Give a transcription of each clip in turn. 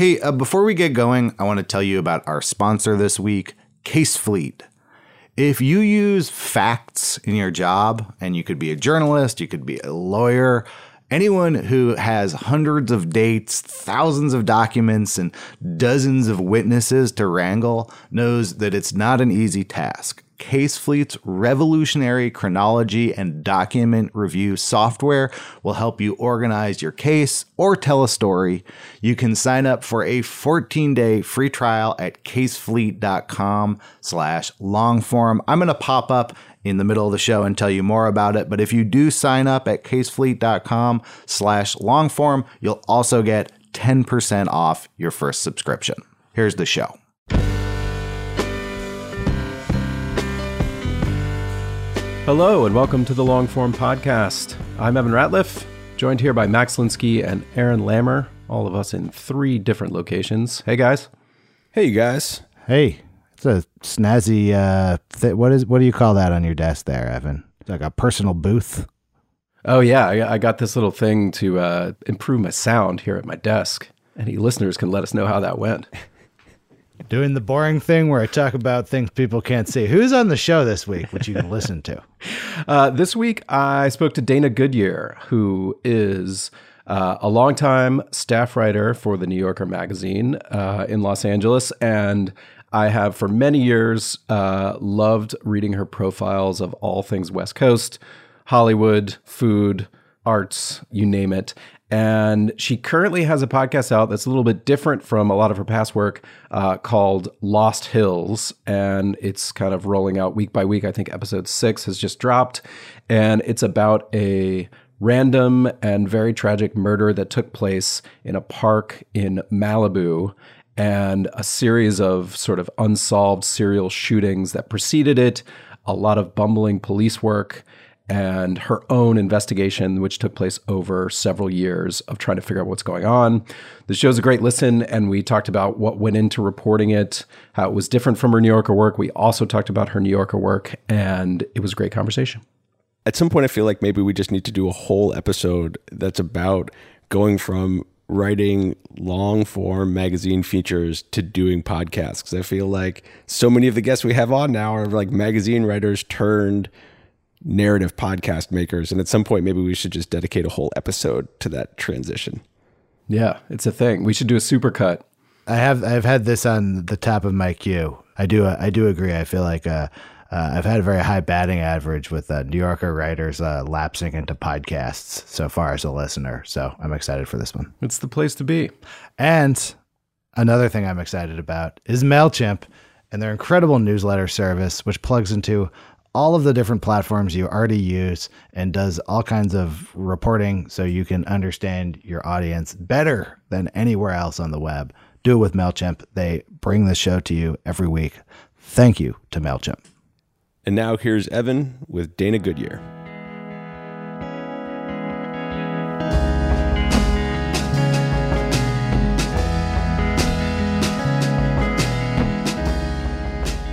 Hey, uh, before we get going, I want to tell you about our sponsor this week, CaseFleet. If you use facts in your job, and you could be a journalist, you could be a lawyer, anyone who has hundreds of dates, thousands of documents, and dozens of witnesses to wrangle knows that it's not an easy task. CaseFleet's revolutionary chronology and document review software will help you organize your case or tell a story. You can sign up for a 14-day free trial at casefleet.com slash longform. I'm going to pop up in the middle of the show and tell you more about it. But if you do sign up at casefleet.com slash longform, you'll also get 10% off your first subscription. Here's the show. Hello, and welcome to the Longform Podcast. I'm Evan Ratliff, joined here by Max Linsky and Aaron Lammer, all of us in three different locations. Hey, guys. Hey, you guys. Hey, it's a snazzy. Uh, th- what is what do you call that on your desk there, Evan? It's like a personal booth. Oh, yeah. I, I got this little thing to uh, improve my sound here at my desk. Any listeners can let us know how that went. Doing the boring thing where I talk about things people can't see. Who's on the show this week, which you can listen to? Uh, this week, I spoke to Dana Goodyear, who is uh, a longtime staff writer for the New Yorker magazine uh, in Los Angeles. And I have for many years uh, loved reading her profiles of all things West Coast, Hollywood, food, arts, you name it. And she currently has a podcast out that's a little bit different from a lot of her past work uh, called Lost Hills. And it's kind of rolling out week by week. I think episode six has just dropped. And it's about a random and very tragic murder that took place in a park in Malibu and a series of sort of unsolved serial shootings that preceded it, a lot of bumbling police work and her own investigation, which took place over several years of trying to figure out what's going on. The show's a great listen, and we talked about what went into reporting it, how it was different from her New Yorker work. We also talked about her New Yorker work, and it was a great conversation. At some point, I feel like maybe we just need to do a whole episode that's about going from writing long form magazine features to doing podcasts. I feel like so many of the guests we have on now are like magazine writers turned narrative podcast makers. And at some point, maybe we should just dedicate a whole episode to that transition. Yeah, it's a thing. We should do a supercut. I have I've had this on the top of my queue. I do I do agree. I feel like uh, uh, I've had a very high batting average with uh, New Yorker writers uh, lapsing into podcasts so far as a listener. So I'm excited for this one. It's the place to be. And another thing I'm excited about is MailChimp and their incredible newsletter service, which plugs into all of the different platforms you already use and does all kinds of reporting so you can understand your audience better than anywhere else on the web. Do it with MailChimp. They bring the show to you every week. Thank you to MailChimp. And now here's Evan with Dana Goodyear.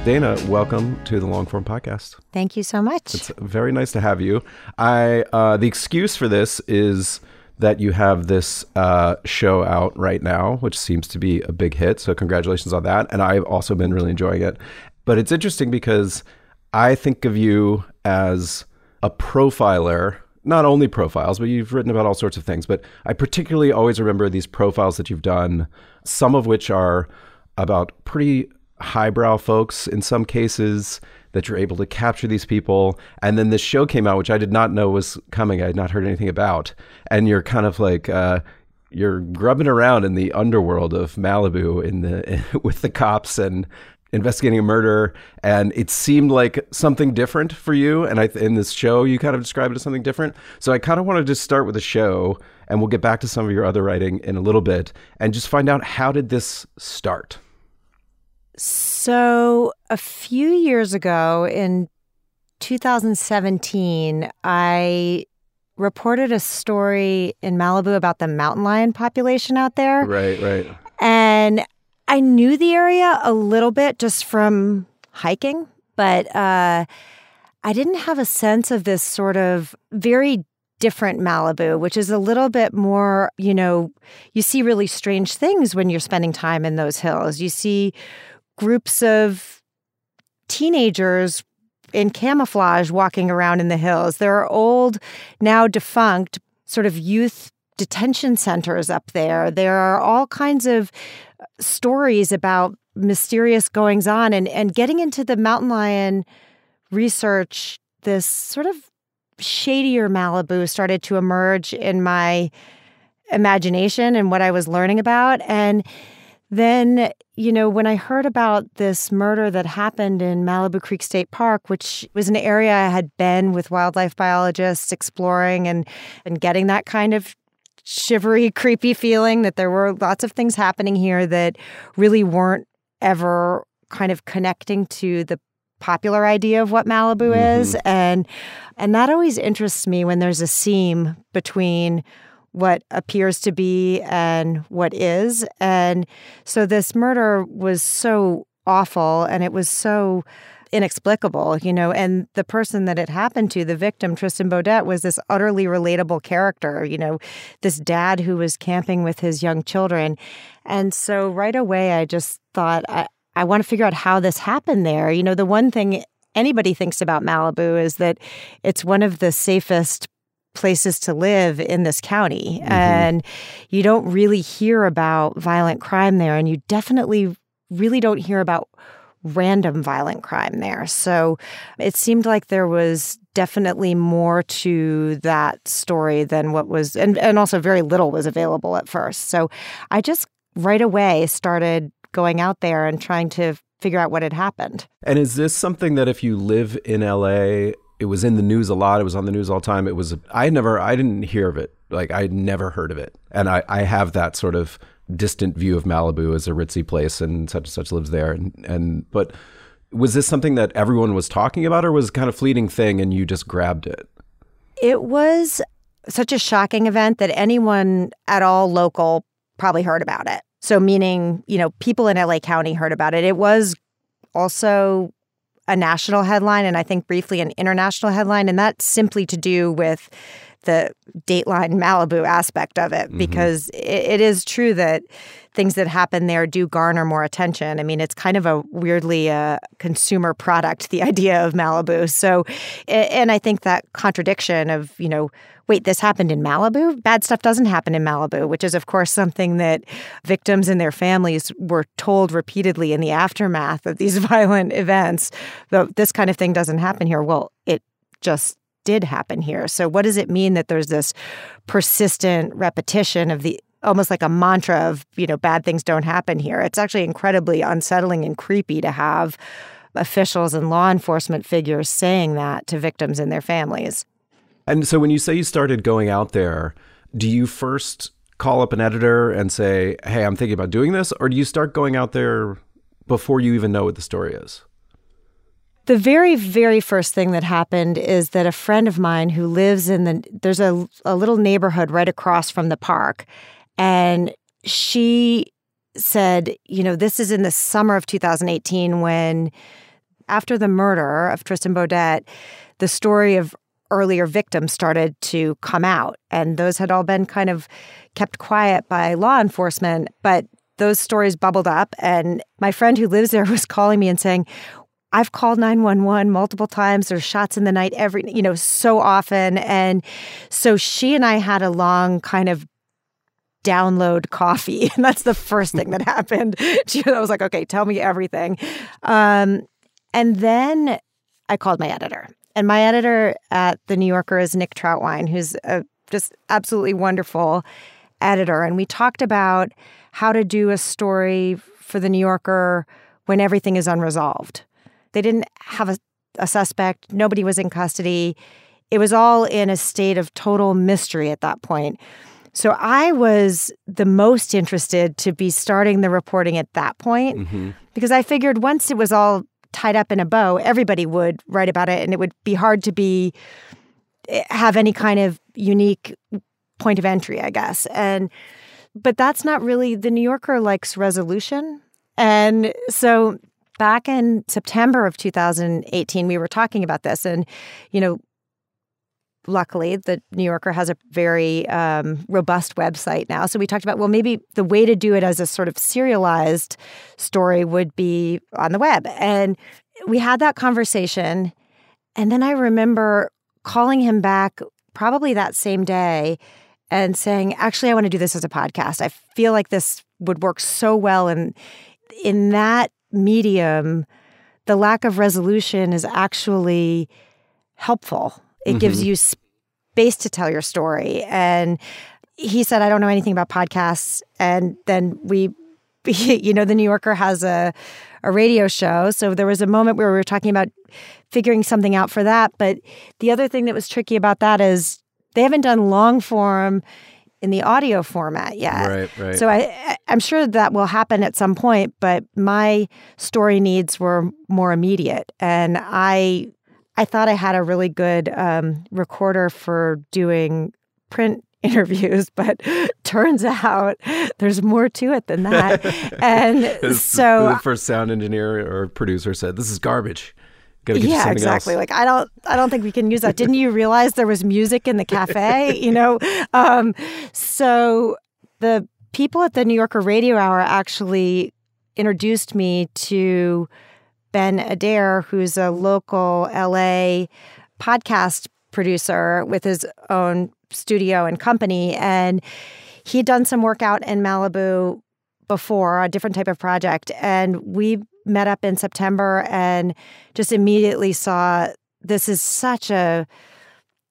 Dana, welcome to the Longform Podcast. Thank you so much. It's very nice to have you. I uh, the excuse for this is that you have this uh, show out right now, which seems to be a big hit. So congratulations on that. And I've also been really enjoying it. But it's interesting because I think of you as a profiler. Not only profiles, but you've written about all sorts of things. But I particularly always remember these profiles that you've done, some of which are about pretty highbrow folks in some cases that you're able to capture these people. And then this show came out which i did not know was coming. I had not heard anything about. And you're kind of like uh, you're grubbing around in the underworld of malibu in the with the cops and investigating a murder. And it seemed like something different for you. And I, in this show you kind of described it as something different. So i kind of want to just start with the show and we'll get back to some of your other writing in a little bit and just find out how did this start so, a few years ago in 2017, I reported a story in Malibu about the mountain lion population out there. Right, right. And I knew the area a little bit just from hiking, but uh, I didn't have a sense of this sort of very different Malibu, which is a little bit more, you know, you see really strange things when you're spending time in those hills. You see groups of teenagers in camouflage walking around in the hills. There are old, now defunct, sort of youth detention centers up there. There are all kinds of stories about mysterious goings on and, and getting into the mountain lion research, this sort of shadier Malibu started to emerge in my imagination and what I was learning about. And then, you know, when I heard about this murder that happened in Malibu Creek State Park, which was an area I had been with wildlife biologists exploring and and getting that kind of shivery, creepy feeling that there were lots of things happening here that really weren't ever kind of connecting to the popular idea of what Malibu mm-hmm. is and and that always interests me when there's a seam between what appears to be and what is and so this murder was so awful and it was so inexplicable, you know, and the person that it happened to, the victim, Tristan Beaudette, was this utterly relatable character, you know, this dad who was camping with his young children. And so right away, I just thought, I, I want to figure out how this happened there. You know, the one thing anybody thinks about Malibu is that it's one of the safest places to live in this county. Mm-hmm. And you don't really hear about violent crime there. And you definitely really don't hear about random violent crime there. So it seemed like there was definitely more to that story than what was, and, and also very little was available at first. So I just right away started going out there and trying to figure out what had happened. And is this something that if you live in LA, it was in the news a lot, it was on the news all the time. It was I never I didn't hear of it. Like I'd never heard of it. And I, I have that sort of distant view of Malibu as a ritzy place and such and such lives there. And and but was this something that everyone was talking about or was kind of fleeting thing and you just grabbed it? It was such a shocking event that anyone at all local probably heard about it. So, meaning, you know, people in LA County heard about it. It was also a national headline and I think briefly an international headline. And that's simply to do with the Dateline Malibu aspect of it, mm-hmm. because it, it is true that things that happen there do garner more attention. I mean, it's kind of a weirdly uh, consumer product, the idea of Malibu. So, and I think that contradiction of, you know, wait, this happened in Malibu? Bad stuff doesn't happen in Malibu, which is, of course, something that victims and their families were told repeatedly in the aftermath of these violent events. Though this kind of thing doesn't happen here. Well, it just did happen here. So, what does it mean that there's this persistent repetition of the almost like a mantra of, you know, bad things don't happen here? It's actually incredibly unsettling and creepy to have officials and law enforcement figures saying that to victims and their families. And so when you say you started going out there, do you first call up an editor and say, "Hey, I'm thinking about doing this," or do you start going out there before you even know what the story is? The very, very first thing that happened is that a friend of mine who lives in the there's a, a little neighborhood right across from the park, and she said, you know, this is in the summer of 2018 when after the murder of Tristan Beaudette, the story of earlier victims started to come out. And those had all been kind of kept quiet by law enforcement. But those stories bubbled up. And my friend who lives there was calling me and saying, I've called 911 multiple times. There's shots in the night every, you know, so often. And so she and I had a long kind of download coffee. And that's the first thing that happened. She, I was like, okay, tell me everything. Um, and then I called my editor and my editor at The New Yorker is Nick Trautwein, who's a just absolutely wonderful editor. And we talked about how to do a story for The New Yorker when everything is unresolved. They didn't have a, a suspect, nobody was in custody. It was all in a state of total mystery at that point. So I was the most interested to be starting the reporting at that point mm-hmm. because I figured once it was all tied up in a bow, everybody would write about it, and it would be hard to be eh, have any kind of unique point of entry, I guess. And but that's not really the New Yorker likes resolution, and so back in September of 2018, we were talking about this, and you know. luckily, the New Yorker has a very um, robust website now. So we talked about, well, maybe the way to do it as a sort of serialized story would be on the web. And we had that conversation. And then I remember calling him back probably that same day and saying, actually, I want to do this as a podcast. I feel like this would work so well. And in that medium, the lack of resolution is actually helpful. It mm-hmm. gives you space to tell your story. And he said, I don't know anything about podcasts. And then we, you know, the New Yorker has a, a radio show. So there was a moment where we were talking about figuring something out for that. But the other thing that was tricky about that is they haven't done long form in the audio format yet. Right, right. So I, I'm sure that will happen at some point, but my story needs were more immediate, and I, I thought I had a really good um, recorder for doing print interviews, but turns out there's more to it than that. and so the first sound engineer or producer said, "This is garbage." Yeah, exactly. Else. Like I don't, I don't think we can use that. Didn't you realize there was music in the cafe? you know, um, so the people at the New Yorker Radio Hour actually introduced me to Ben Adair, who's a local LA podcast producer with his own studio and company, and he'd done some work out in Malibu before, a different type of project, and we met up in September and just immediately saw this is such a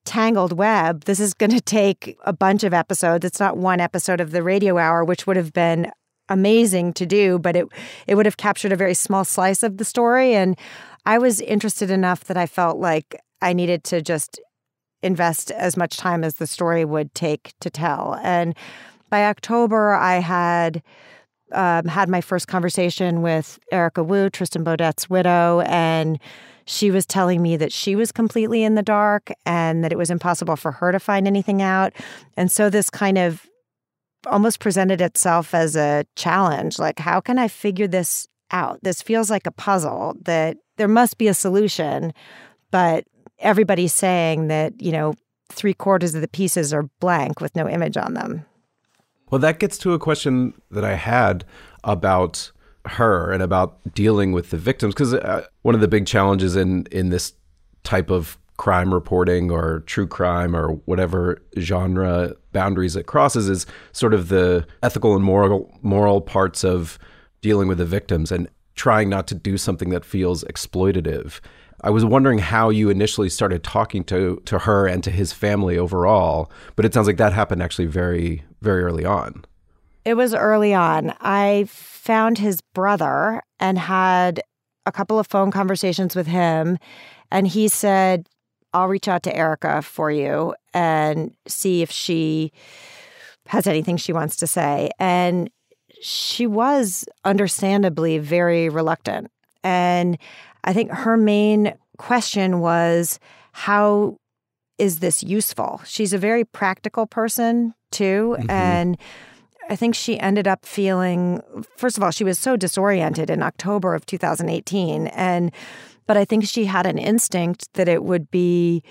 tangled web. This is going to take a bunch of episodes. It's not one episode of the radio hour, which would have been amazing to do, but it it would have captured a very small slice of the story and I was interested enough that I felt like I needed to just invest as much time as the story would take to tell. And by October, I had um, had my first conversation with Erica Wu, Tristan Beaudette's widow, and she was telling me that she was completely in the dark and that it was impossible for her to find anything out. And so this kind of almost presented itself as a challenge like, how can I figure this out? This feels like a puzzle that there must be a solution, but everybody's saying that, you know, three quarters of the pieces are blank with no image on them. Well, that gets to a question that I had about her and about dealing with the victims because uh, one of the big challenges in in this type of crime reporting or true crime or whatever genre boundaries it crosses is sort of the ethical and moral moral parts of dealing with the victims and trying not to do something that feels exploitative. I was wondering how you initially started talking to to her and to his family overall, but it sounds like that happened actually very very early on. It was early on. I found his brother and had a couple of phone conversations with him and he said, "I'll reach out to Erica for you and see if she has anything she wants to say." And she was understandably very reluctant. And I think her main question was how is this useful? She's a very practical person too. Mm-hmm. And I think she ended up feeling, first of all, she was so disoriented in October of 2018. And, but I think she had an instinct that it would be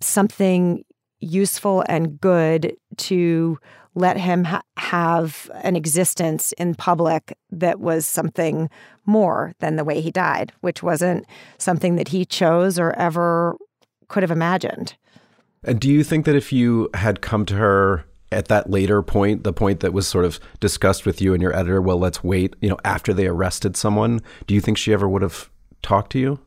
something useful and good to let him ha- have an existence in public that was something more than the way he died, which wasn't something that he chose or ever could have imagined. And do you think that if you had come to her at that later point, the point that was sort of discussed with you and your editor, well, let's wait, you know, after they arrested someone, do you think she ever would have talked to you?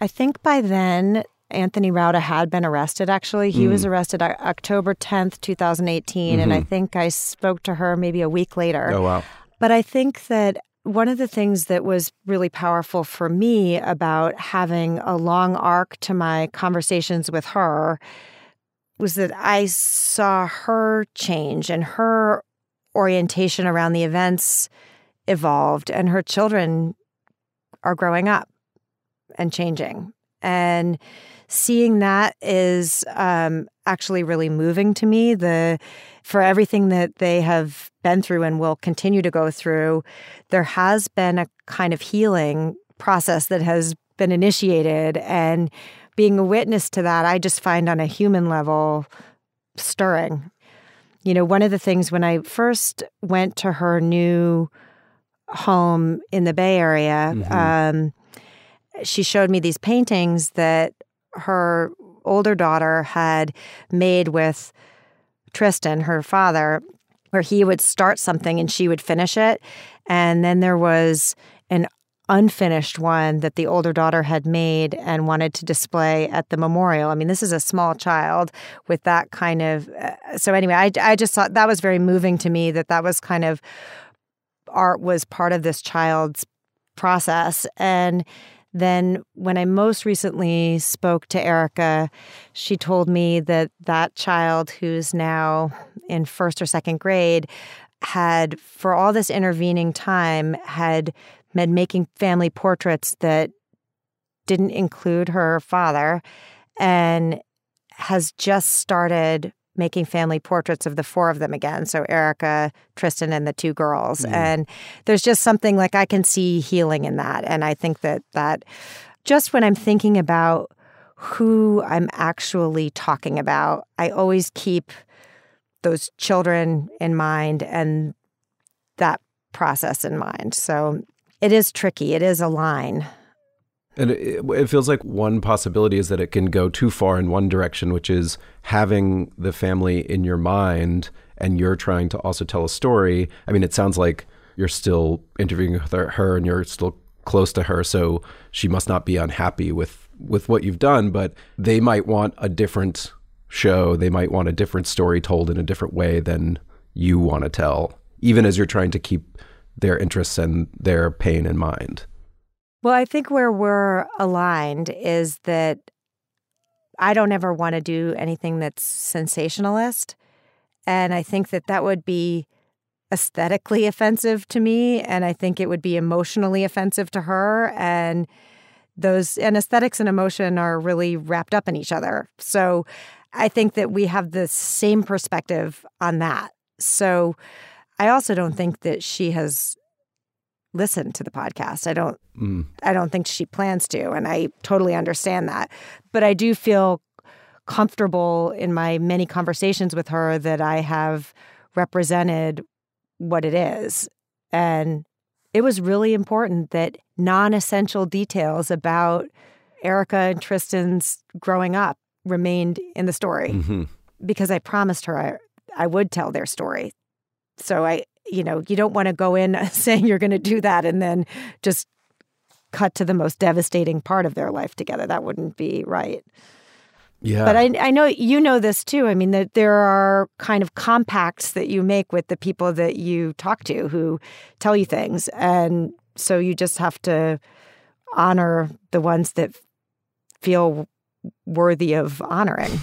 I think by then Anthony Rauda had been arrested, actually. He mm. was arrested October 10th, 2018. Mm-hmm. And I mm-hmm. think I spoke to her maybe a week later. Oh, wow. But I think that one of the things that was really powerful for me about having a long arc to my conversations with her was that I saw her change and her orientation around the events evolved, and her children are growing up and changing. And seeing that is um, actually really moving to me. The for everything that they have been through and will continue to go through, there has been a kind of healing process that has been initiated, and being a witness to that, I just find on a human level stirring. You know, one of the things when I first went to her new home in the Bay Area, Mhm. um, she showed me these paintings that her older daughter had made with Tristan, her father, where he would start something and she would finish it. And then there was an unfinished one that the older daughter had made and wanted to display at the memorial. I mean, this is a small child with that kind of. Uh, so, anyway, I, I just thought that was very moving to me that that was kind of art was part of this child's process. And then when I most recently spoke to Erica, she told me that that child who's now in first or second grade had, for all this intervening time, had been making family portraits that didn't include her father and has just started making family portraits of the four of them again. So Erica, Tristan, and the two girls. Mm. And there's just something like I can see healing in that. And I think that that just when I'm thinking about who I'm actually talking about, I always keep those children in mind and that process in mind. So it is tricky. It is a line. And it, it feels like one possibility is that it can go too far in one direction, which is having the family in your mind and you're trying to also tell a story. I mean, it sounds like you're still interviewing with her, and you're still close to her, so she must not be unhappy with with what you've done, but they might want a different show. They might want a different story told in a different way than you want to tell, even as you're trying to keep their interests and their pain in mind. Well, I think where we're aligned is that I don't ever want to do anything that's sensationalist. And I think that that would be aesthetically offensive to me. And I think it would be emotionally offensive to her. And those, and aesthetics and emotion are really wrapped up in each other. So I think that we have the same perspective on that. So I also don't think that she has listened to the podcast. I don't Mm. I don't think she plans to, and I totally understand that. But I do feel comfortable in my many conversations with her that I have represented what it is. And it was really important that non essential details about Erica and Tristan's growing up remained in the story hmm because I promised her I, I would tell their story. So I, you know, you don't want to go in saying you're going to do that and then just cut to the most devastating part of their life together. That wouldn't be right. Yeah. But I, I know you know this too. I mean, that there are kind of compacts that you make with the people that you talk to who tell you things. And so you just have to honor the ones that feel worthy of honoring.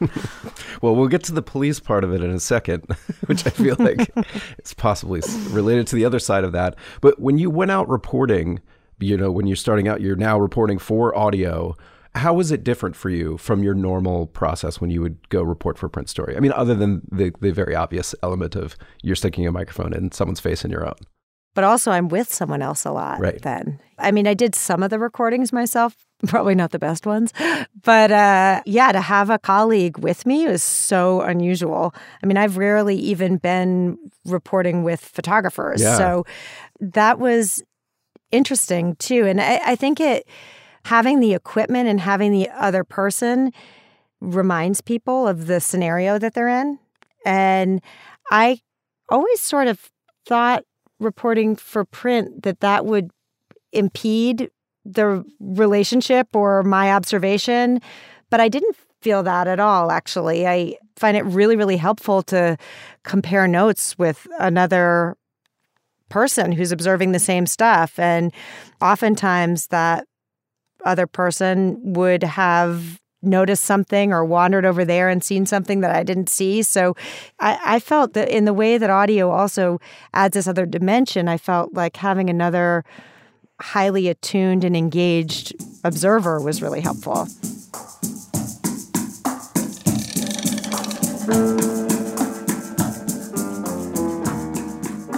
Well, we'll get to the police part of it in a second, which I feel like is possibly related to the other side of that. But when you went out reporting, you know, when you're starting out, you're now reporting for audio. How was it different for you from your normal process when you would go report for a print story? I mean, other than the, the very obvious element of you're sticking a microphone in someone's face and your own. but also I'm with someone else a lot Right. then. I mean, I did some of the recordings myself, probably not the best ones, but uh, yeah, to have a colleague with me was so unusual. I mean, I've rarely even been reporting with photographers. Yeah. So that was interesting too. And I, I think it, having the equipment and having the other person reminds people of the scenario that they're in. And I always sort of thought reporting for print that that would impede the relationship or my observation but i didn't feel that at all actually i find it really really helpful to compare notes with another person who's observing the same stuff and oftentimes that other person would have noticed something or wandered over there and seen something that I didn't see. So I, I felt that in the way that audio also adds this other dimension, I felt like having another highly attuned and engaged observer was really helpful.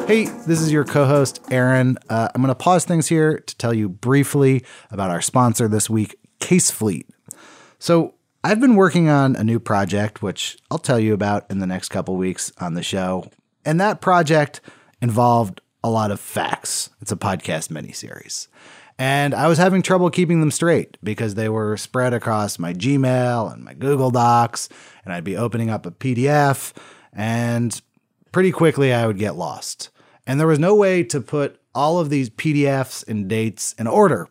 Hey, this is your co host, Aaron. Uh, I'm going to pause things here to tell you briefly about our sponsor this week, Case Fleet. So I've been working on a new project, which I'll tell you about in the next couple weeks on the show. And that project involved a lot of facts. It's a podcast miniseries. And I was having trouble keeping them straight because they were spread across my Gmail and my Google Docs, and I'd be opening up a PDF, and pretty quickly I would get lost. And there was no way to put all of these PDFs and dates in order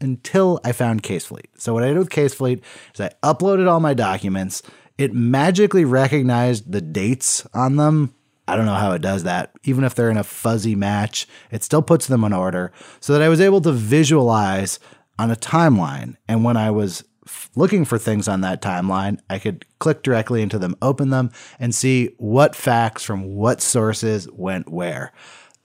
until I found Casefleet. So what I did with Casefleet is I uploaded all my documents. It magically recognized the dates on them. I don't know how it does that. Even if they're in a fuzzy match, it still puts them in order so that I was able to visualize on a timeline. And when I was looking for things on that timeline, I could click directly into them, open them, and see what facts from what sources went where.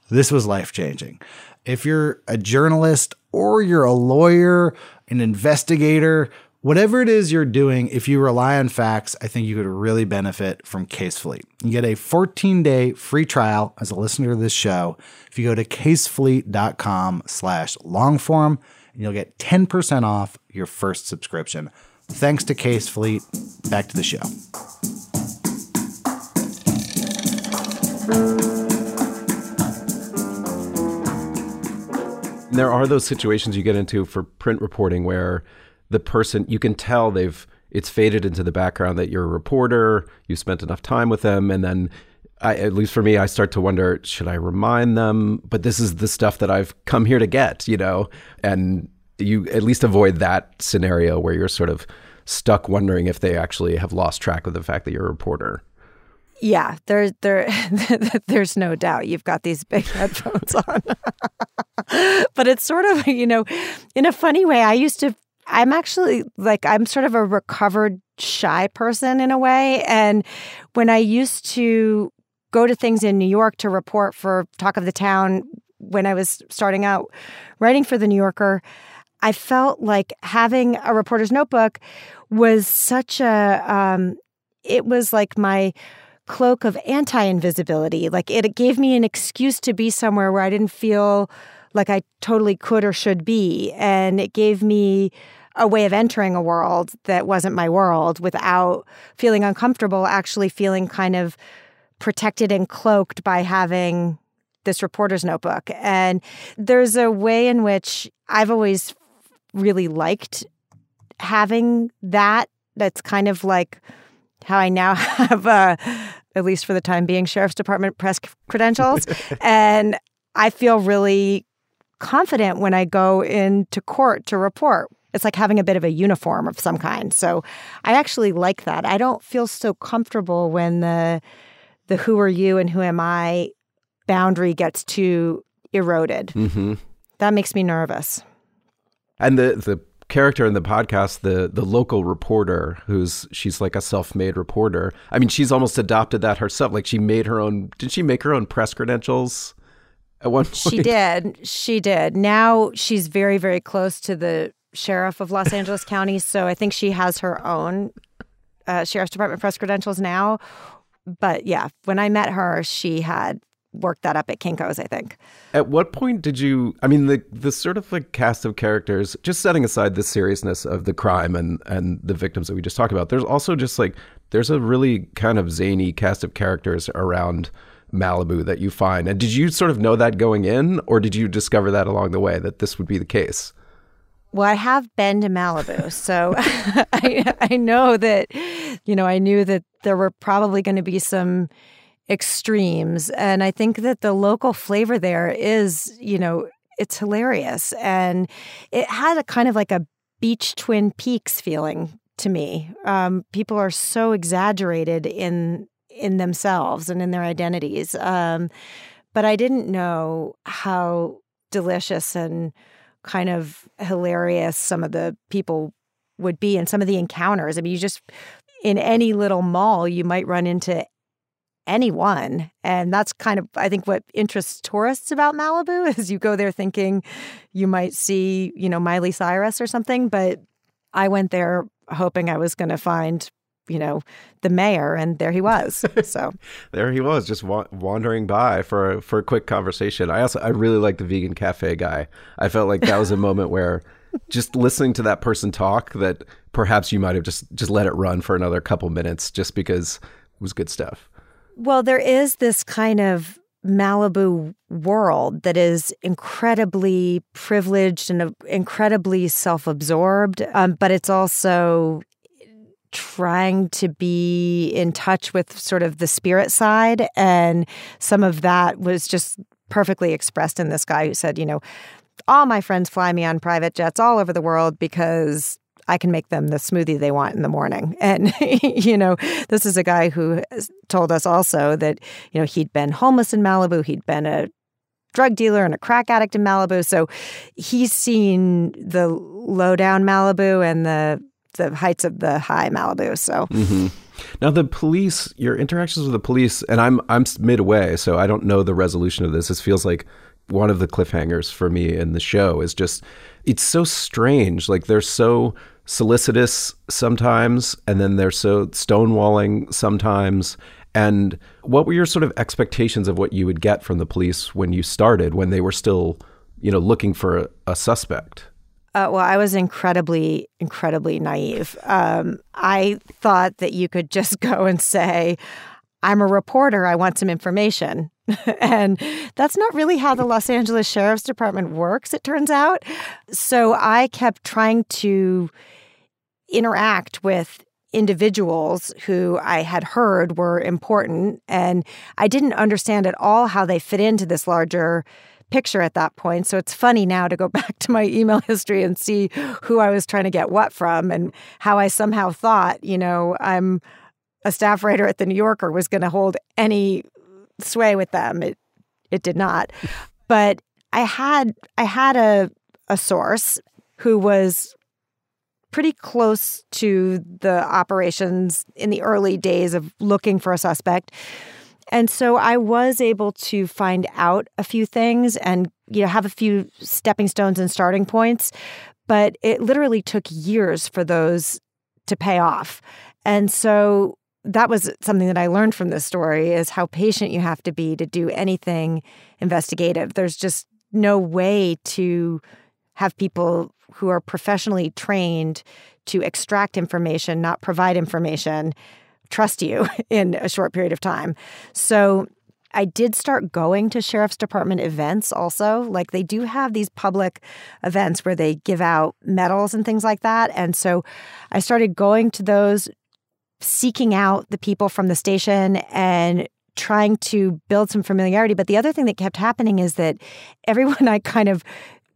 This was life changing. If you're a journalist or you're a lawyer, an investigator, whatever it is you're doing, if you rely on facts, I think you could really benefit from Casefleet. You get a 14 day free trial as a listener to this show. If you go to casefleet.com slash longform, and you'll get 10% off your first subscription. Thanks to Casefleet. Back to the show. there are those situations you get into for print reporting where the person you can tell they've it's faded into the background that you're a reporter, you spent enough time with them, and then I, at least for me, I start to wonder, should I remind them? But this is the stuff that I've come here to get, you know, and you at least avoid that scenario where you're sort of stuck wondering if they actually have lost track of the fact that you're a reporter. Yeah, there, there, there's no doubt you've got these big headphones on. but it's sort of, you know, in a funny way. I used to, I'm actually like, I'm sort of a recovered shy person in a way. And when I used to go to things in New York to report for Talk of the Town, when I was starting out writing for the New Yorker, I felt like having a reporter's notebook was such a, um, it was like my, cloak of anti invisibility. Like it, gave me an excuse to be somewhere where I didn't feel like I totally could or should be. And it gave me a way of entering a world that wasn't my world without feeling uncomfortable, actually feeling kind of protected and cloaked by having this reporter's notebook. And there's a way in which I've always really liked having that. That's kind of like how I now have, uh, at least for the time being, Sheriff's Department press credentials. and I feel really confident when I go into court to report. It's like having a bit of a uniform of some kind. So I actually like that. I don't feel so comfortable when the the who are you and who am I boundary gets too eroded. Mm-hmm. That makes me nervous. And the the character in the podcast, the the local reporter, who's she's like a self-made reporter. I mean, she's almost adopted that herself. Like she made her own. Did she make her own press credentials? At one point? She did. She did. Now she's very, very close to the sheriff of Los Angeles County, so I think she has her own uh, sheriff's department press credentials now. But yeah, when I met her, she had worked that up at Kinko's, I think. At what point did you? I mean, the the sort of like cast of characters, just setting aside the seriousness of the crime and and the victims that we just talked about. There's also just like there's a really kind of zany cast of characters around Malibu that you find. And did you sort of know that going in, or did you discover that along the way that this would be the case? Well, I have been to Malibu, so I, I know that, you know, I knew that there were probably going to be some extremes. And I think that the local flavor there is, you know, it's hilarious. And it had a kind of like a beach Twin Peaks feeling to me. Um, people are so exaggerated in in themselves and in their identities. Um, but I didn't know how delicious and kind of hilarious some of the people would be and some of the encounters. I mean, you just in any little mall, you might run into anyone. And that's kind of, I think, what interests tourists about Malibu is you go there thinking you might see, you know, Miley Cyrus or something. But I went there hoping I was going to find, you know, the mayor, and there he was. So there he was, just wa- wandering by for a, for a quick conversation. I also I really like the vegan cafe guy. I felt like that was a moment where just listening to that person talk that perhaps you might have just just let it run for another couple minutes just because it was good stuff. Well, there is this kind of Malibu world that is incredibly privileged and uh, incredibly self absorbed, um, but it's also trying to be in touch with sort of the spirit side. And some of that was just perfectly expressed in this guy who said, you know, all my friends fly me on private jets all over the world because I can make them the smoothie they want in the morning. And, you know, this is a guy who told us also that, you know, he'd been homeless in Malibu, he'd been a drug dealer and a crack addict in Malibu. So he's seen the low down Malibu and the the heights of the high Malibu. So mm-hmm. now the police, your interactions with the police, and I'm I'm midway, so I don't know the resolution of this. This feels like one of the cliffhangers for me in the show is just it's so strange. Like they're so solicitous sometimes, and then they're so stonewalling sometimes. And what were your sort of expectations of what you would get from the police when you started, when they were still, you know, looking for a, a suspect? Uh, well, I was incredibly, incredibly naive. Um, I thought that you could just go and say, I'm a reporter, I want some information. and that's not really how the Los Angeles Sheriff's Department works, it turns out. So I kept trying to interact with individuals who I had heard were important. And I didn't understand at all how they fit into this larger picture at that point. So it's funny now to go back to my email history and see who I was trying to get what from and how I somehow thought, you know, I'm a staff writer at the New Yorker was going to hold any sway with them. It it did not. But I had I had a a source who was pretty close to the operations in the early days of looking for a suspect. And so I was able to find out a few things and you know have a few stepping stones and starting points, but it literally took years for those to pay off. And so that was something that I learned from this story is how patient you have to be to do anything investigative. There's just no way to have people who are professionally trained to extract information, not provide information, trust you in a short period of time. So I did start going to sheriff's department events also. Like they do have these public events where they give out medals and things like that. And so I started going to those, seeking out the people from the station and trying to build some familiarity. But the other thing that kept happening is that everyone I kind of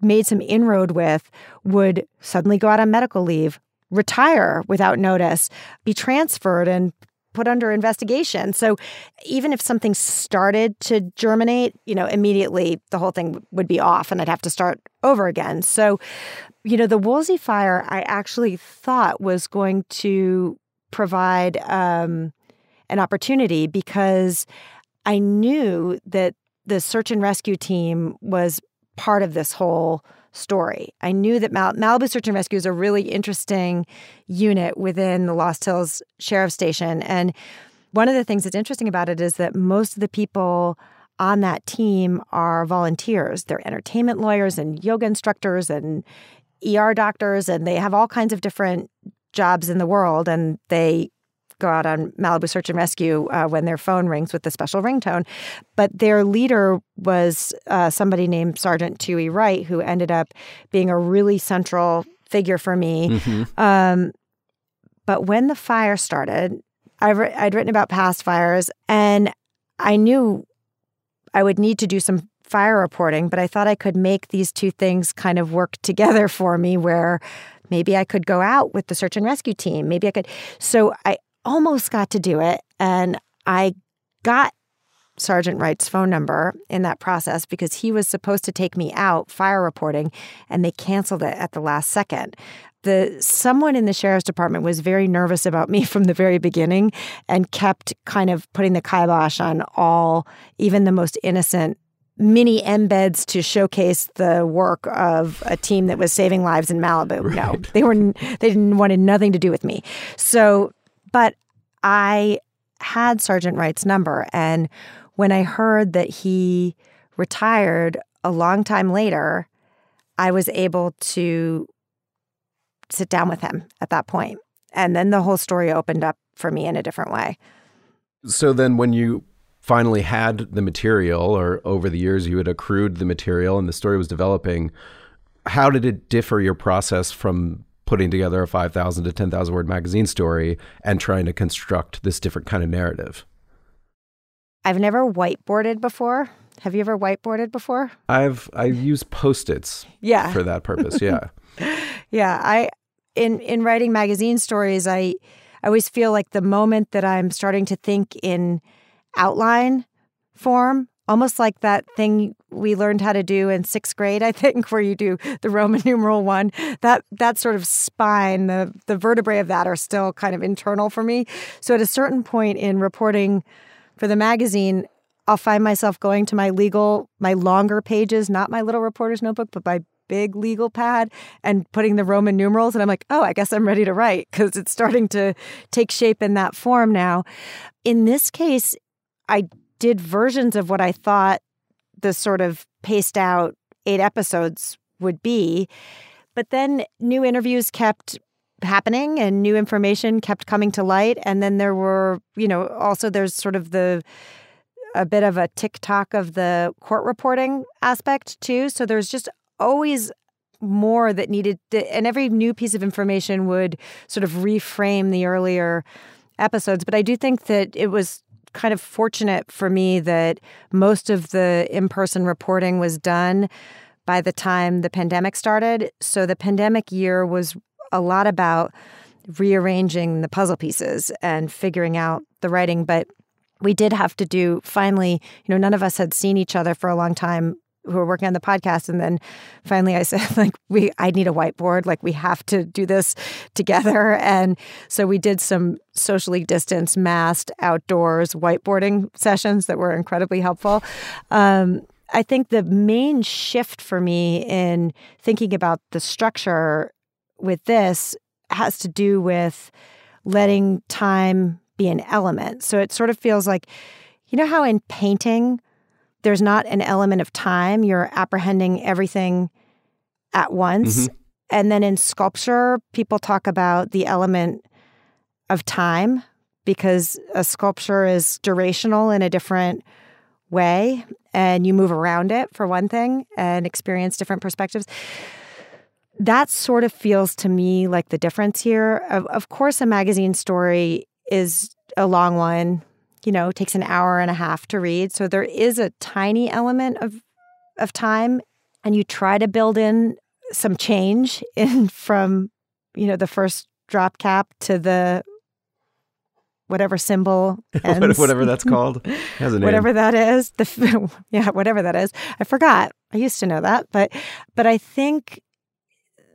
made some inroad with would suddenly go out on medical leave, retire without notice, be transferred and put under investigation. So even if something started to germinate, you know, immediately the whole thing would be off and I'd have to start over again. So, you know, the Woolsey fire I actually thought was going to provide um, an opportunity because I knew that the search and rescue team was part of this whole story. I knew that Mal- Malibu Search and Rescue is a really interesting unit within the Lost Hills Sheriff Station. And one of the things that's interesting about it is that most of the people on that team are volunteers. They're entertainment lawyers and yoga instructors and ER doctors, and they have all kinds of different jobs in the world and they go out on Malibu search and rescue uh, when their phone rings with the special ringtone. But their leader was uh, somebody named Sergeant Tui Wright, who ended up being a really central figure for me. Mm-hmm. Um, but when the fire started, i re- I'd written about past fires and I knew I would need to do some fire reporting, but I thought I could make these two things kind of work together for me where Maybe I could go out with the search and rescue team. Maybe I could. So I almost got to do it. And I got Sergeant Wright's phone number in that process because he was supposed to take me out fire reporting and they canceled it at the last second. The someone in the sheriff's department was very nervous about me from the very beginning and kept kind of putting the kibosh on all even the most innocent mini embeds to showcase the work of a team that was saving lives in Malibu. Right. No, they were they didn't wanted nothing to do with me. So, but I had Sergeant Wright's number, and when I heard that he retired a long time later, I was able to sit down with him at that point. And then the whole story opened up for me in a different way. So then when you finally had the material or over the years you had accrued the material and the story was developing, how did it differ your process from putting together a 5,000 to 10,000 word magazine story and trying to construct this different kind of narrative? I've never whiteboarded before. Have you ever whiteboarded before? I've I've used post-its yeah. for that purpose. Yeah. yeah, I in in writing magazine stories, I I always feel like the moment that I'm starting to think in outline form, almost like that thing we learned how to do in sixth grade, I think, where you do the Roman numeral one. That that sort of spine, the the vertebrae of that are still kind of internal for me. So at a certain point in reporting for the magazine, I'll find myself going to my legal, my longer pages, not my little reporter's notebook, but my big legal pad and putting the Roman numerals. And I'm like, oh, I guess I'm ready to write because it's starting to take shape in that form now. In this case, I did versions of what I thought the sort of paced out eight episodes would be. But then new interviews kept happening and new information kept coming to light. And then there were, you know, also there's sort of the a bit of a tick-tock of the court reporting aspect too. So there's just always more that needed to, and every new piece of information would sort of reframe the earlier episodes. But I do think that it was kind of fortunate for me that most of the in-person reporting was done by the time the pandemic started. So the pandemic year was a lot about rearranging the puzzle pieces and figuring out the writing, but we did have to do finally, you know, none of us had seen each other for a long time who were working on the podcast and then finally I said like we I need a whiteboard. Like we have to do this together. And so we did some socially distanced masked outdoors whiteboarding sessions that were incredibly helpful. Um, I think the main shift for me in thinking about the structure with this has to do with letting time be an element. So it sort of feels like, you know, how in painting, there's not an element of time, you're apprehending everything at once. Mm-hmm. And then in sculpture, people talk about the element of time because a sculpture is durational in a different way and you move around it for one thing and experience different perspectives that sort of feels to me like the difference here of, of course a magazine story is a long one, you know, takes an hour and a half to read. So there is a tiny element of of time and you try to build in some change in from, you know, the first drop cap to the whatever symbol ends. whatever that's called has a name. whatever that is the yeah whatever that is i forgot i used to know that but but i think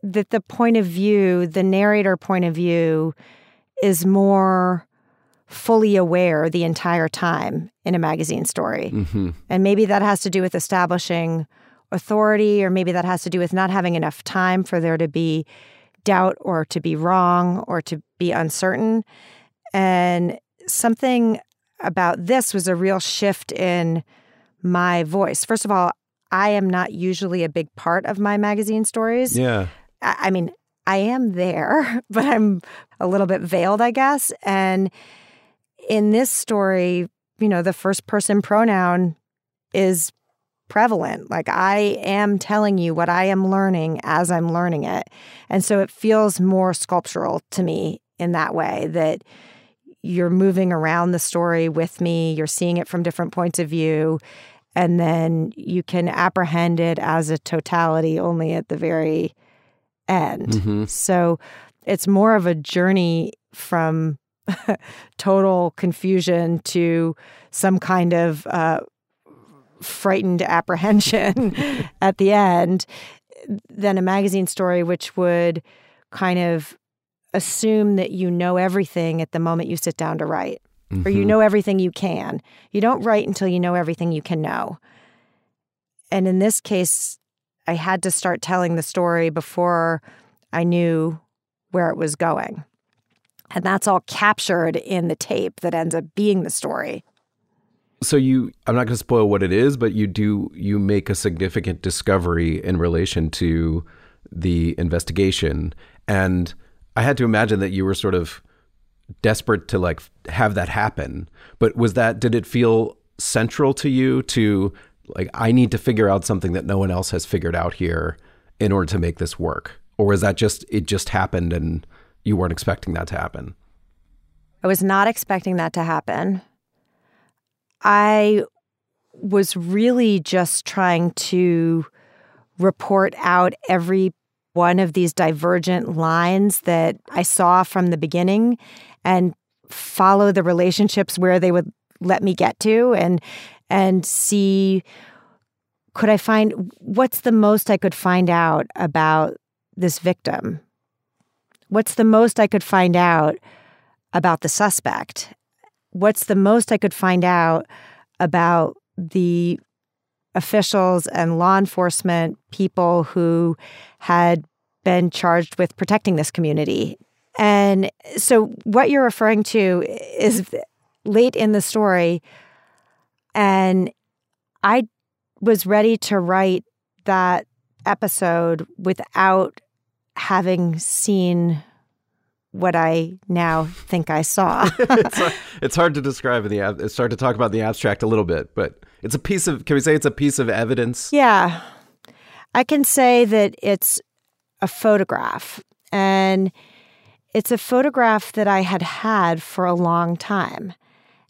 that the point of view the narrator point of view is more fully aware the entire time in a magazine story. Mm-hmm. And maybe that has to do with establishing authority, or maybe that has to do with not having enough time for there to be doubt or to be wrong or to be uncertain. And something about this was a real shift in my voice. First of all, I am not usually a big part of my magazine stories. Yeah. I, I mean, I am there, but I'm a little bit veiled, I guess. And in this story, you know, the first person pronoun is prevalent. Like I am telling you what I am learning as I'm learning it. And so it feels more sculptural to me in that way that you're moving around the story with me, you're seeing it from different points of view, and then you can apprehend it as a totality only at the very end. Mm-hmm. So it's more of a journey from total confusion to some kind of uh, frightened apprehension at the end than a magazine story, which would kind of assume that you know everything at the moment you sit down to write, mm-hmm. or you mm-hmm. know everything you can. You don't write until you know everything you can know. And in this case, I had to start telling the story before I knew where it was going. And that's all captured in the tape that ends up being the story. So you I'm not going to spoil what it is, but you do you make a significant discovery in relation to the investigation And I had to imagine that you were sort of desperate to like have that happen. But was that, did it feel central to you to like, I need to figure out something that no one else has figured out here in order to make this work? Or was that just, it just happened and you weren't expecting that to happen? I was not expecting that to happen. I was really just trying to report out every one of these divergent lines that I saw from the beginning and follow the relationships where they would let me get to and and see could I find what's the most I could find out about this victim? What's the most I could find out about the suspect? What's the most I could find out about the officials and law enforcement people who had been charged with protecting this community. And so, what you're referring to is late in the story, and I was ready to write that episode without having seen what I now think I saw. it's, hard, it's, hard to describe in the it's hard to talk about the abstract a little bit, but it's a piece of can we say it's a piece of evidence? Yeah. I can say that it's a photograph and it's a photograph that I had had for a long time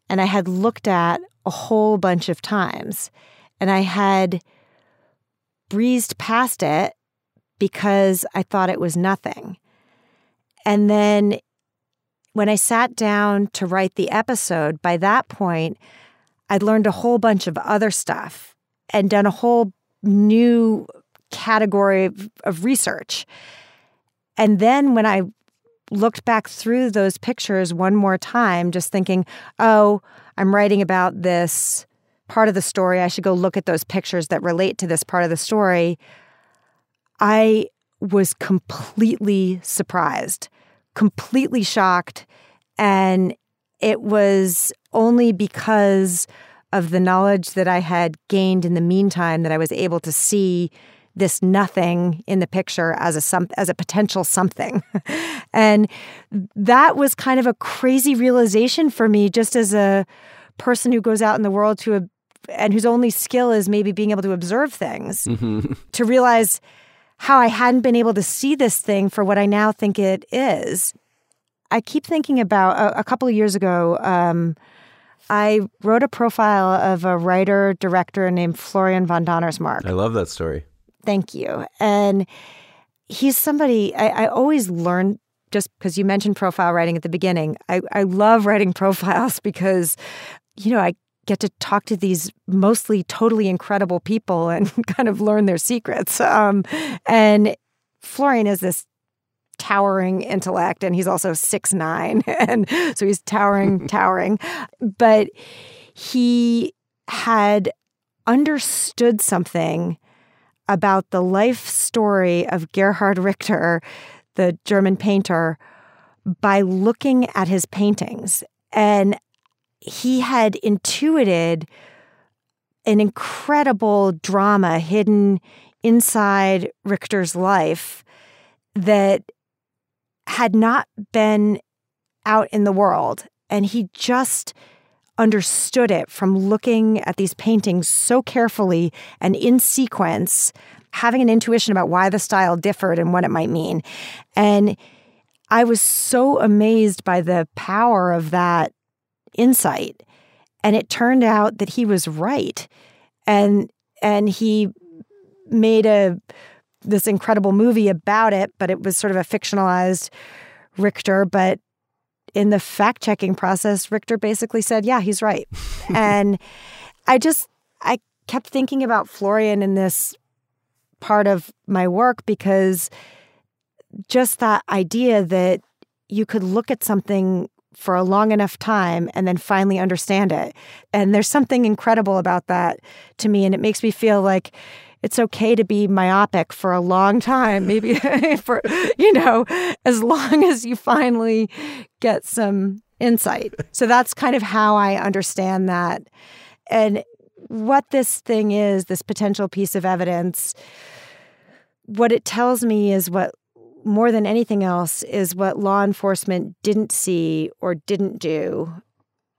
and I had looked at a whole bunch of times and I had breezed past it because I thought it was nothing. And then when I sat down to write the episode, by that point, I'd learned a whole bunch of other stuff and done a whole new category of, of research. And then when I looked back through those pictures one more time, just thinking, oh, I'm writing about this part of the story. I should go look at those pictures that relate to this part of the story. I was completely surprised, completely shocked. And it was only because of the knowledge that I had gained in the meantime that I was able to see this nothing in the picture as a some as a potential something. and that was kind of a crazy realization for me just as a person who goes out in the world to a, and whose only skill is maybe being able to observe things mm-hmm. to realize how I hadn't been able to see this thing for what I now think it is. I keep thinking about a, a couple of years ago. Um, I wrote a profile of a writer director named Florian von Donnersmarck. I love that story. Thank you. And he's somebody I, I always learn just because you mentioned profile writing at the beginning. I, I love writing profiles because, you know, I get to talk to these mostly totally incredible people and kind of learn their secrets. Um, and Florian is this towering intellect, and he's also six nine, and so he's towering, towering. But he had understood something about the life story of Gerhard Richter, the German painter, by looking at his paintings. And he had intuited an incredible drama hidden inside Richter's life that had not been out in the world. And he just understood it from looking at these paintings so carefully and in sequence, having an intuition about why the style differed and what it might mean. And I was so amazed by the power of that insight. And it turned out that he was right. And and he made a this incredible movie about it, but it was sort of a fictionalized Richter. But in the fact checking process, Richter basically said, yeah, he's right. and I just, I kept thinking about Florian in this part of my work because just that idea that you could look at something for a long enough time and then finally understand it. And there's something incredible about that to me. And it makes me feel like it's okay to be myopic for a long time, maybe for, you know, as long as you finally get some insight. So that's kind of how I understand that. And what this thing is, this potential piece of evidence, what it tells me is what more than anything else is what law enforcement didn't see or didn't do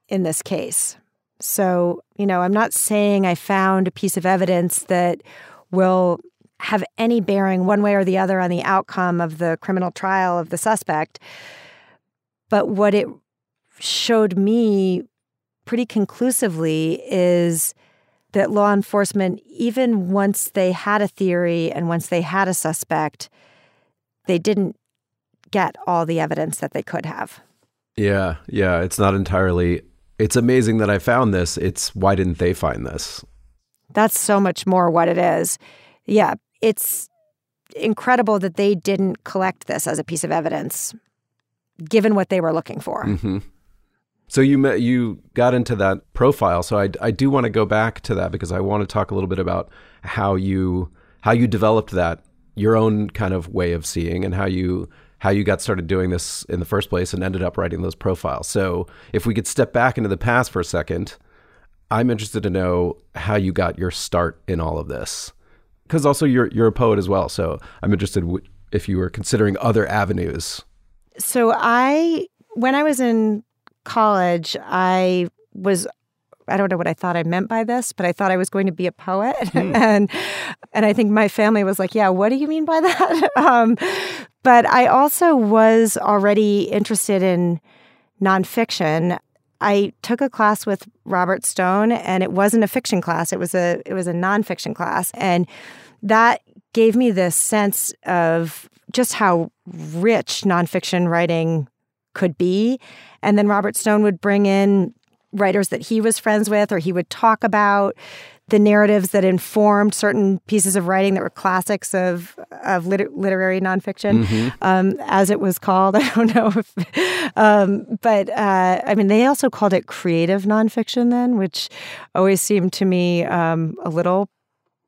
in this case. So, you know, I'm not saying I found a piece of evidence that will have any bearing one way or the other on the outcome of the criminal trial of the suspect. But what it showed me pretty conclusively is that law enforcement, even once they had a theory and once they had a suspect, they didn't get all the evidence that they could have. Yeah, yeah. It's not entirely. It's amazing that I found this. It's why didn't they find this? That's so much more what it is. Yeah, it's incredible that they didn't collect this as a piece of evidence, given what they were looking for. Mm-hmm. So you met, you got into that profile. So I, I do want to go back to that because I want to talk a little bit about how you how you developed that your own kind of way of seeing and how you how you got started doing this in the first place and ended up writing those profiles. So if we could step back into the past for a second, I'm interested to know how you got your start in all of this. Because also you're you're a poet as well, so I'm interested if you were considering other avenues. So I when I was in college, I was I don't know what I thought I meant by this, but I thought I was going to be a poet, mm. and and I think my family was like, "Yeah, what do you mean by that?" um, but I also was already interested in nonfiction. I took a class with Robert Stone, and it wasn't a fiction class; it was a it was a nonfiction class, and that gave me this sense of just how rich nonfiction writing could be. And then Robert Stone would bring in writers that he was friends with, or he would talk about the narratives that informed certain pieces of writing that were classics of of liter- literary nonfiction, mm-hmm. um, as it was called. I don't know if, um, but uh, I mean, they also called it creative nonfiction then, which always seemed to me um, a little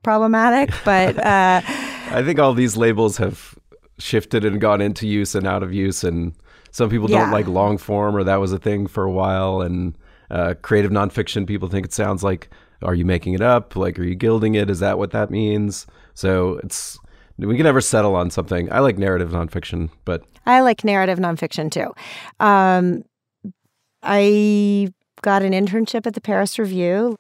problematic. But uh, I think all these labels have shifted and gone into use and out of use, and some people yeah. don't like long form, or that was a thing for a while. And uh, creative nonfiction, people think it sounds like, are you making it up? Like, are you gilding it? Is that what that means? So it's we can never settle on something. I like narrative nonfiction, but I like narrative nonfiction too. Um, I got an internship at the Paris Review,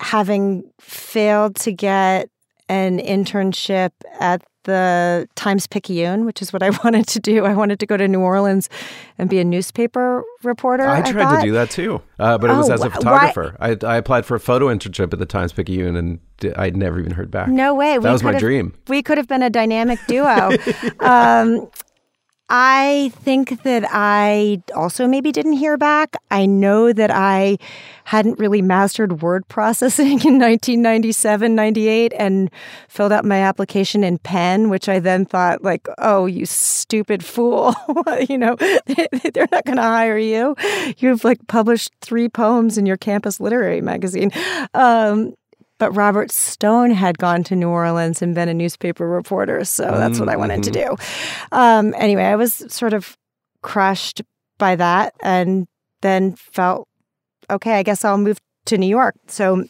having failed to get an internship at the Times Picayune, which is what I wanted to do. I wanted to go to New Orleans and be a newspaper reporter. I tried I to do that too, uh, but it was oh, as a photographer. I, I, applied for a photo internship at the Times Picayune, and I'd never even heard back. No way. That we was my dream. We could have been a dynamic duo. um, I think that I also maybe didn't hear back. I know that I hadn't really mastered word processing in 1997, 98 and filled out my application in pen, which I then thought like, "Oh, you stupid fool. you know, they're not going to hire you. You've like published 3 poems in your campus literary magazine." Um, but Robert Stone had gone to New Orleans and been a newspaper reporter. So that's what I wanted to mm-hmm. do. Um, anyway, I was sort of crushed by that and then felt, okay, I guess I'll move to New York. So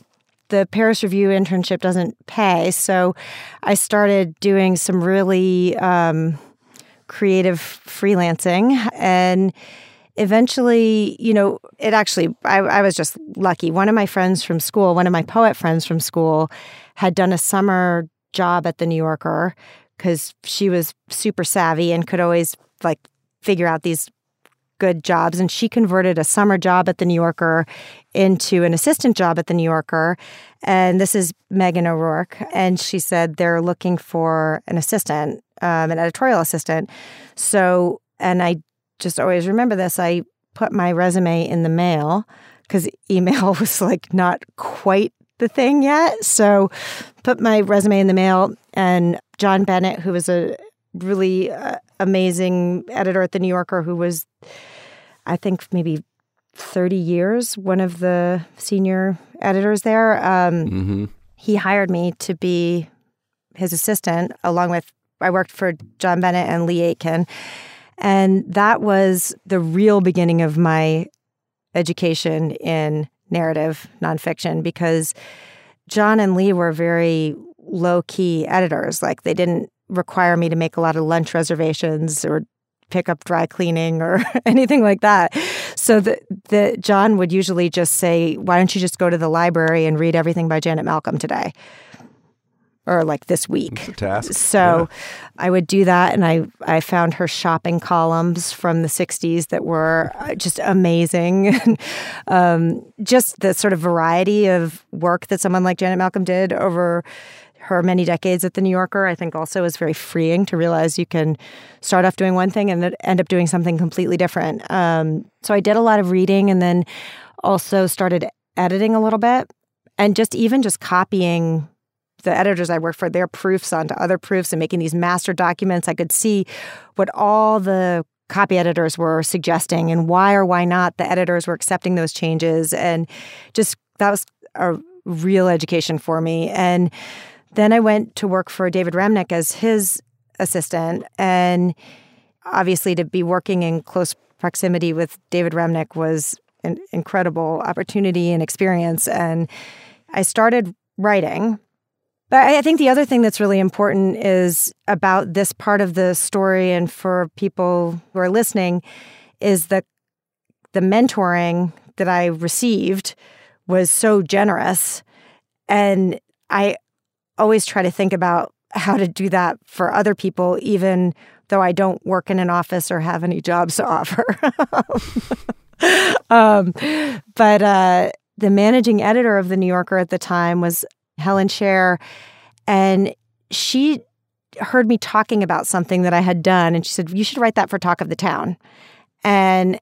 the Paris Review internship doesn't pay. So I started doing some really um, creative freelancing and eventually, you know, it actually, I, I, was just lucky. One of my friends from school, one of my poet friends from school, had done a summer job at the New Yorker because she was super savvy and could always like figure out these good jobs. And she converted a summer job at the New Yorker into an assistant job at the New Yorker. And this is Meghan O'Rourke. And she said they're looking for an assistant, um, an editorial assistant. So, and I just always remember this. I put my resume in the mail because email was like not quite the thing yet. So put my resume in the mail and John Bennet, who was a really uh, amazing editor at the New Yorker, who was, I think, maybe 30 years, one of the senior editors there. Um, mm-hmm. He hired me to be his assistant, along with, I worked for John Bennet and Lee Aitken. And that was the real beginning of my education in narrative nonfiction because John and Lee were very low key editors. Like they didn't require me to make a lot of lunch reservations or pick up dry cleaning or anything like that. So the the John would usually just say, "Why don't you just go to the library and read everything by Janet Malcolm today?" Or like this week. So I would do that, and I I found her shopping columns from the '60s that were uh, just amazing. um, just the sort of variety of work that someone like Janet Malcolm did over her many decades at the New Yorker, I think also is very freeing to realize you can start off doing one thing and end up doing something completely different. Um, so I did a lot of reading, and then also started editing a little bit, and just even just copying the editors I worked for, their proofs onto other proofs and making these master documents. I could see what all the copy editors were suggesting and why or why not the editors were accepting those changes. And just that was a real education for me. And then I went to work for David Remnick as his assistant. And obviously, to be working in close proximity with David Remnick was an incredible opportunity and experience. And I started writing but I think the other thing that's really important is about this part of the story, and for people who are listening, is that the mentoring that I received was so generous. And I always try to think about how to do that for other people, even though I don't work in an office or have any jobs to offer. um, but uh, the managing editor of The New Yorker at the time was Helen Scher, and she heard me talking about something that I had done, and she said, "You should write that for Talk of the Town." And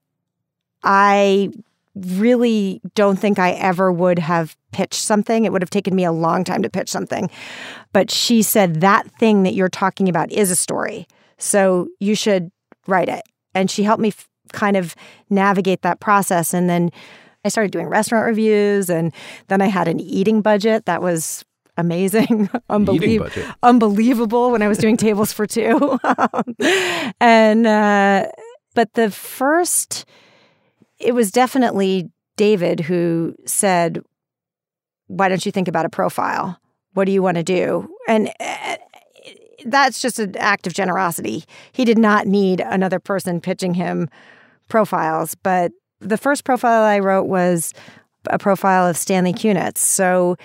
I really don't think I ever would have pitched something. It would have taken me a long time to pitch something. But she said, That thing that you're talking about is a story. So you should write it. And she helped me f- kind of navigate that process. And then I started doing restaurant reviews, and then I had an eating budget that was amazing, unbelievable, unbelievable when I was doing tables for two. and uh, but the first, it was definitely David who said, "Why don't you think about a profile? What do you want to do?" And uh, that's just an act of generosity. He did not need another person pitching him profiles, but the first profile I wrote was a profile of Stanley Kunitz. So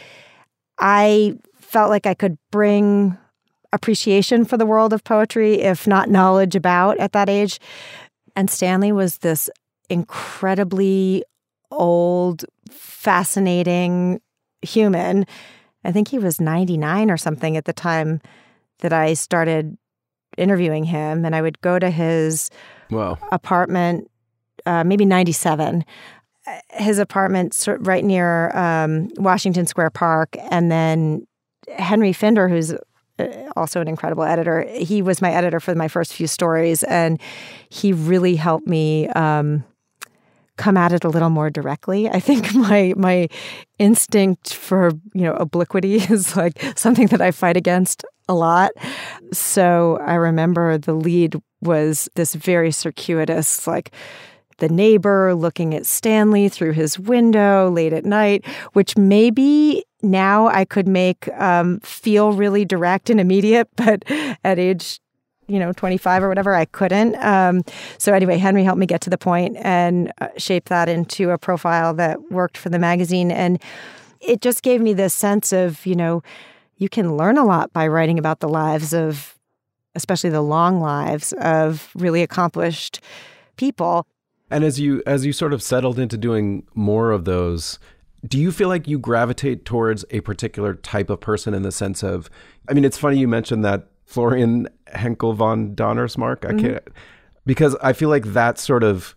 I felt like I could bring appreciation for the world of poetry, if not knowledge about at that age. And Stanley was this incredibly old, fascinating human. I think he was 99 or something at the time that I started interviewing him. And I would go to his wow. apartment uh, maybe 97 his apartment right near um, Washington Square Park. And then Henry Finder, who's uh, also an incredible editor, he was my editor for my first few stories. And he really helped me. Um, come at it a little more directly. I think my my instinct for you know obliquity is like something that I fight against a lot. So I remember the lead was this very circuitous like the neighbor looking at Stanley through his window late at night, which maybe now I could make um, feel really direct and immediate, but at age you know 25 or whatever i couldn't. Um, so anyway henry helped me get to the point and uh, shape that into a profile that worked for the magazine. And it just gave me this sense of you know you can learn a lot by writing about the lives of especially the long lives of really accomplished people and as you as you sort of settled into doing more of those, do you feel like you gravitate towards a particular type of person in the sense of I mean it's funny you mentioned that Florian Henckel von Donnersmarck. I mm-hmm. can't because I feel like that sort of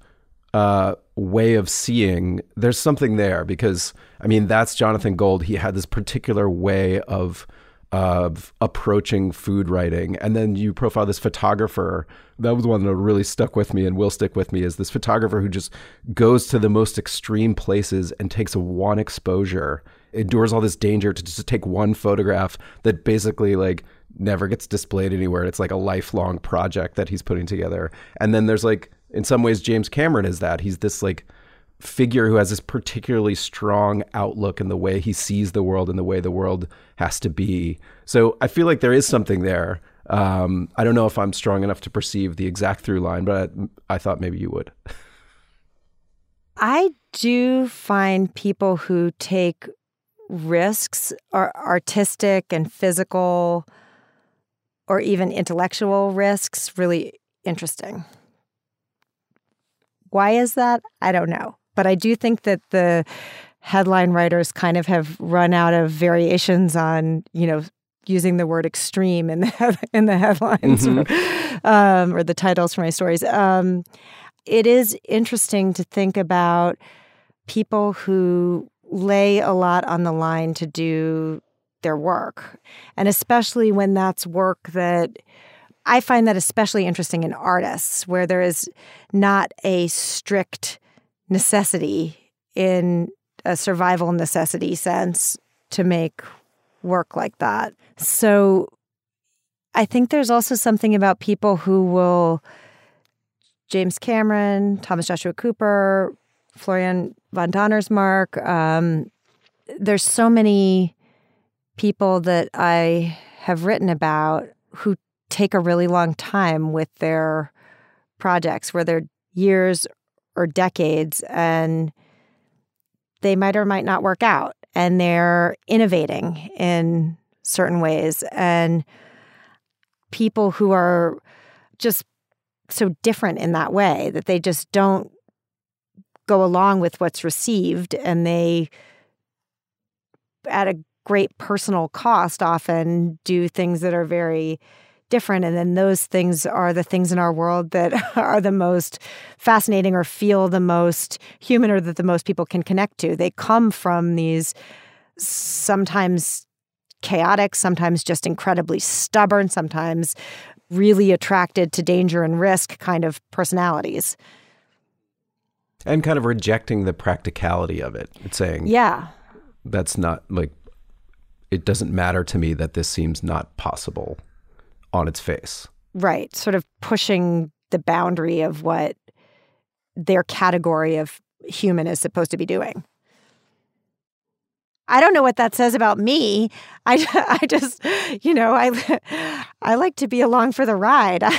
uh, way of seeing there's something there because I mean that's Jonathan Gold. He had this particular way of of approaching food writing. And then you profile this photographer. That was one that really stuck with me and will stick with me is this photographer who just goes to the most extreme places and takes one exposure, endures all this danger to just take one photograph that basically like never gets displayed anywhere. It's like a lifelong project that he's putting together. And then there's like in some ways James Cameron is that. He's this like figure who has this particularly strong outlook in the way he sees the world and the way the world has to be. So I feel like there is something there. Um, I don't know if I'm strong enough to perceive the exact through line, but I, I thought maybe you would. I do find people who take risks, are artistic and physical, or even intellectual risks, really interesting. Why is that? I don't know. But I do think that the headline writers kind of have run out of variations on, you know, using the word extreme in the in the headlines mm-hmm. or, um, or, the titles for my stories. Um, it is interesting to think about people who lay a lot on the line to do their work, and especially when that's work that I find that especially interesting in artists, where there is not a strict necessity in a survival necessity sense to make work like that. So I think there's also something about people who will James Cameron, Thomas Joshua Cooper, Florian von Donnersmarck. Um, there's so many people that I have written about who take a really long time with their projects, where they're years or decades, and they might or might not work out and they're innovating in certain ways. And people who are just so different in that way that they just don't go along with what's received and they, at a great personal cost, often do things that are very different. And then those things are the things in our world that are the most fascinating or feel the most human or that the most people can connect to. They come from these sometimes chaotic, sometimes just incredibly stubborn, sometimes really attracted to danger and risk kind of personalities. And kind of rejecting the practicality of it. It's saying, yeah, that's not like, it doesn't matter to me that this seems not possible on its face. Right. Sort of pushing the boundary of what their category of human is supposed to be doing. I don't know what that says about me. I, I just, you know, I, I like to be along for the ride.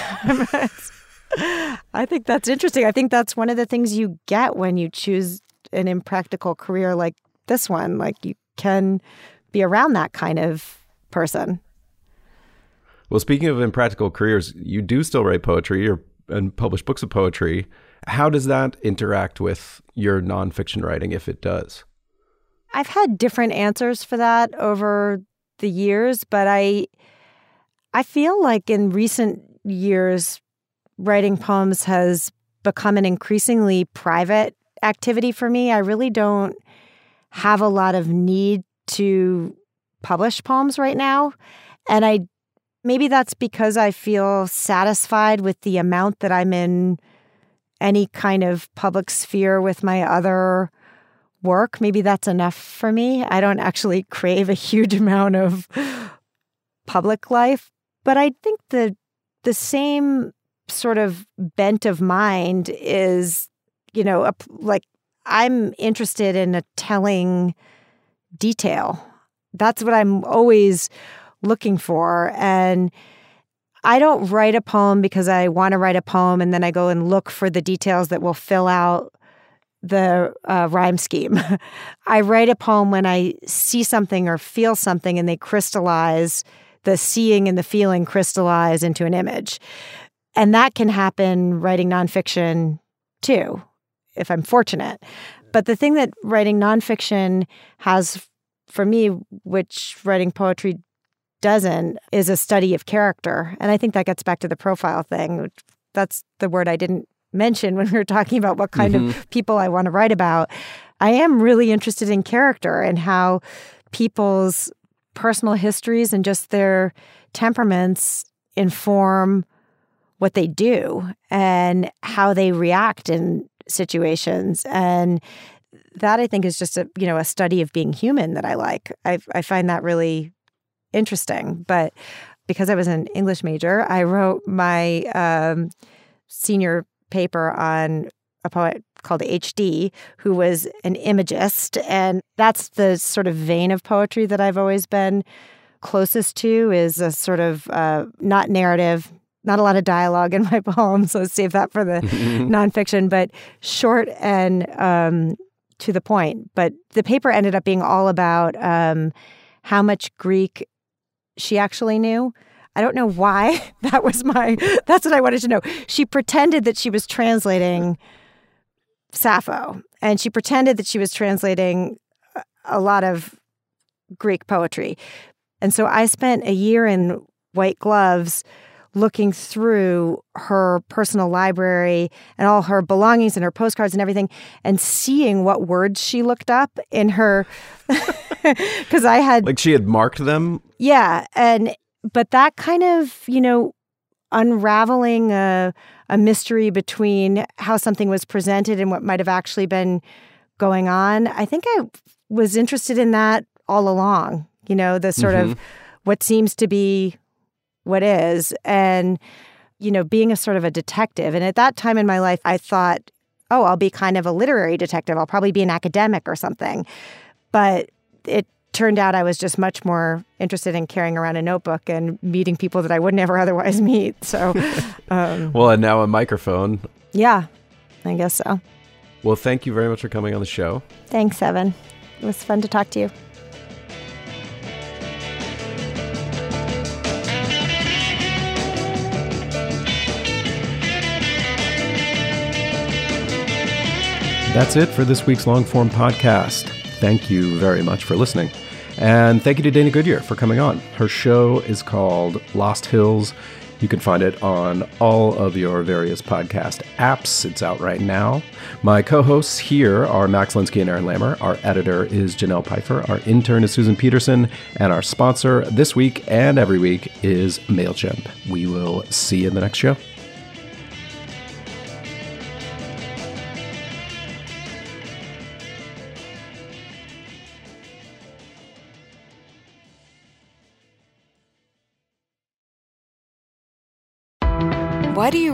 I think that's interesting. I think that's one of the things you get when you choose an impractical career like this one. Like you can be around that kind of person. Well, speaking of impractical careers, you do still write poetry or and publish books of poetry. How does that interact with your nonfiction writing, if it does? I've had different answers for that over the years, but I I feel like in recent years writing poems has become an increasingly private activity for me. I really don't have a lot of need to publish poems right now, and I Maybe that's because I feel satisfied with the amount that I'm in any kind of public sphere with my other work. Maybe that's enough for me. I don't actually crave a huge amount of public life, but I think the the same sort of bent of mind is, you know, a, like I'm interested in a telling detail. That's what I'm always looking for. And I don't write a poem because I want to write a poem and then I go and look for the details that will fill out the uh, rhyme scheme. I write a poem when I see something or feel something and they crystallize, the seeing and the feeling crystallize into an image. And that can happen writing nonfiction too, if I'm fortunate. But the thing that writing nonfiction has for me, which writing poetry doesn't is a study of character. And I think that gets back to the profile thing. That's the word I didn't mention when we were talking about what kind mm-hmm. of people I want to write about. I am really interested in character and how people's personal histories and just their temperaments inform what they do and how they react in situations and that I think is just a you know a study of being human that I like. I I find that really interesting. But because I was an English major, I wrote my um, senior paper on a poet called H.D., who was an imagist. And that's the sort of vein of poetry that I've always been closest to is a sort of uh, not narrative, not a lot of dialogue in my poems. So save that for the nonfiction, but short and um, to the point. But the paper ended up being all about um, how much Greek she actually knew. I don't know why that was my, that's what I wanted to know. She pretended that she was translating Sappho and she pretended that she was translating a lot of Greek poetry. And so I spent a year in white gloves looking through her personal library and all her belongings and her postcards and everything and seeing what words she looked up in her because I had like she had marked them. Yeah, and but that kind of, you know, unraveling a a mystery between how something was presented and what might have actually been going on. I think I was interested in that all along, you know, the sort mm-hmm. of what seems to be what is and you know, being a sort of a detective. And at that time in my life, I thought, oh, I'll be kind of a literary detective. I'll probably be an academic or something. But it turned out I was just much more interested in carrying around a notebook and meeting people that I would never otherwise meet. So, um, well, and now a microphone. Yeah, I guess so. Well, thank you very much for coming on the show. Thanks, Evan. It was fun to talk to you. That's it for this week's long form podcast. Thank you very much for listening. And thank you to Dana Goodyear for coming on. Her show is called Lost Hills. You can find it on all of your various podcast apps. It's out right now. My co hosts here are Max Linsky and Aaron Lammer. Our editor is Janelle Pfeiffer. Our intern is Susan Peterson. And our sponsor this week and every week is MailChimp. We will see you in the next show.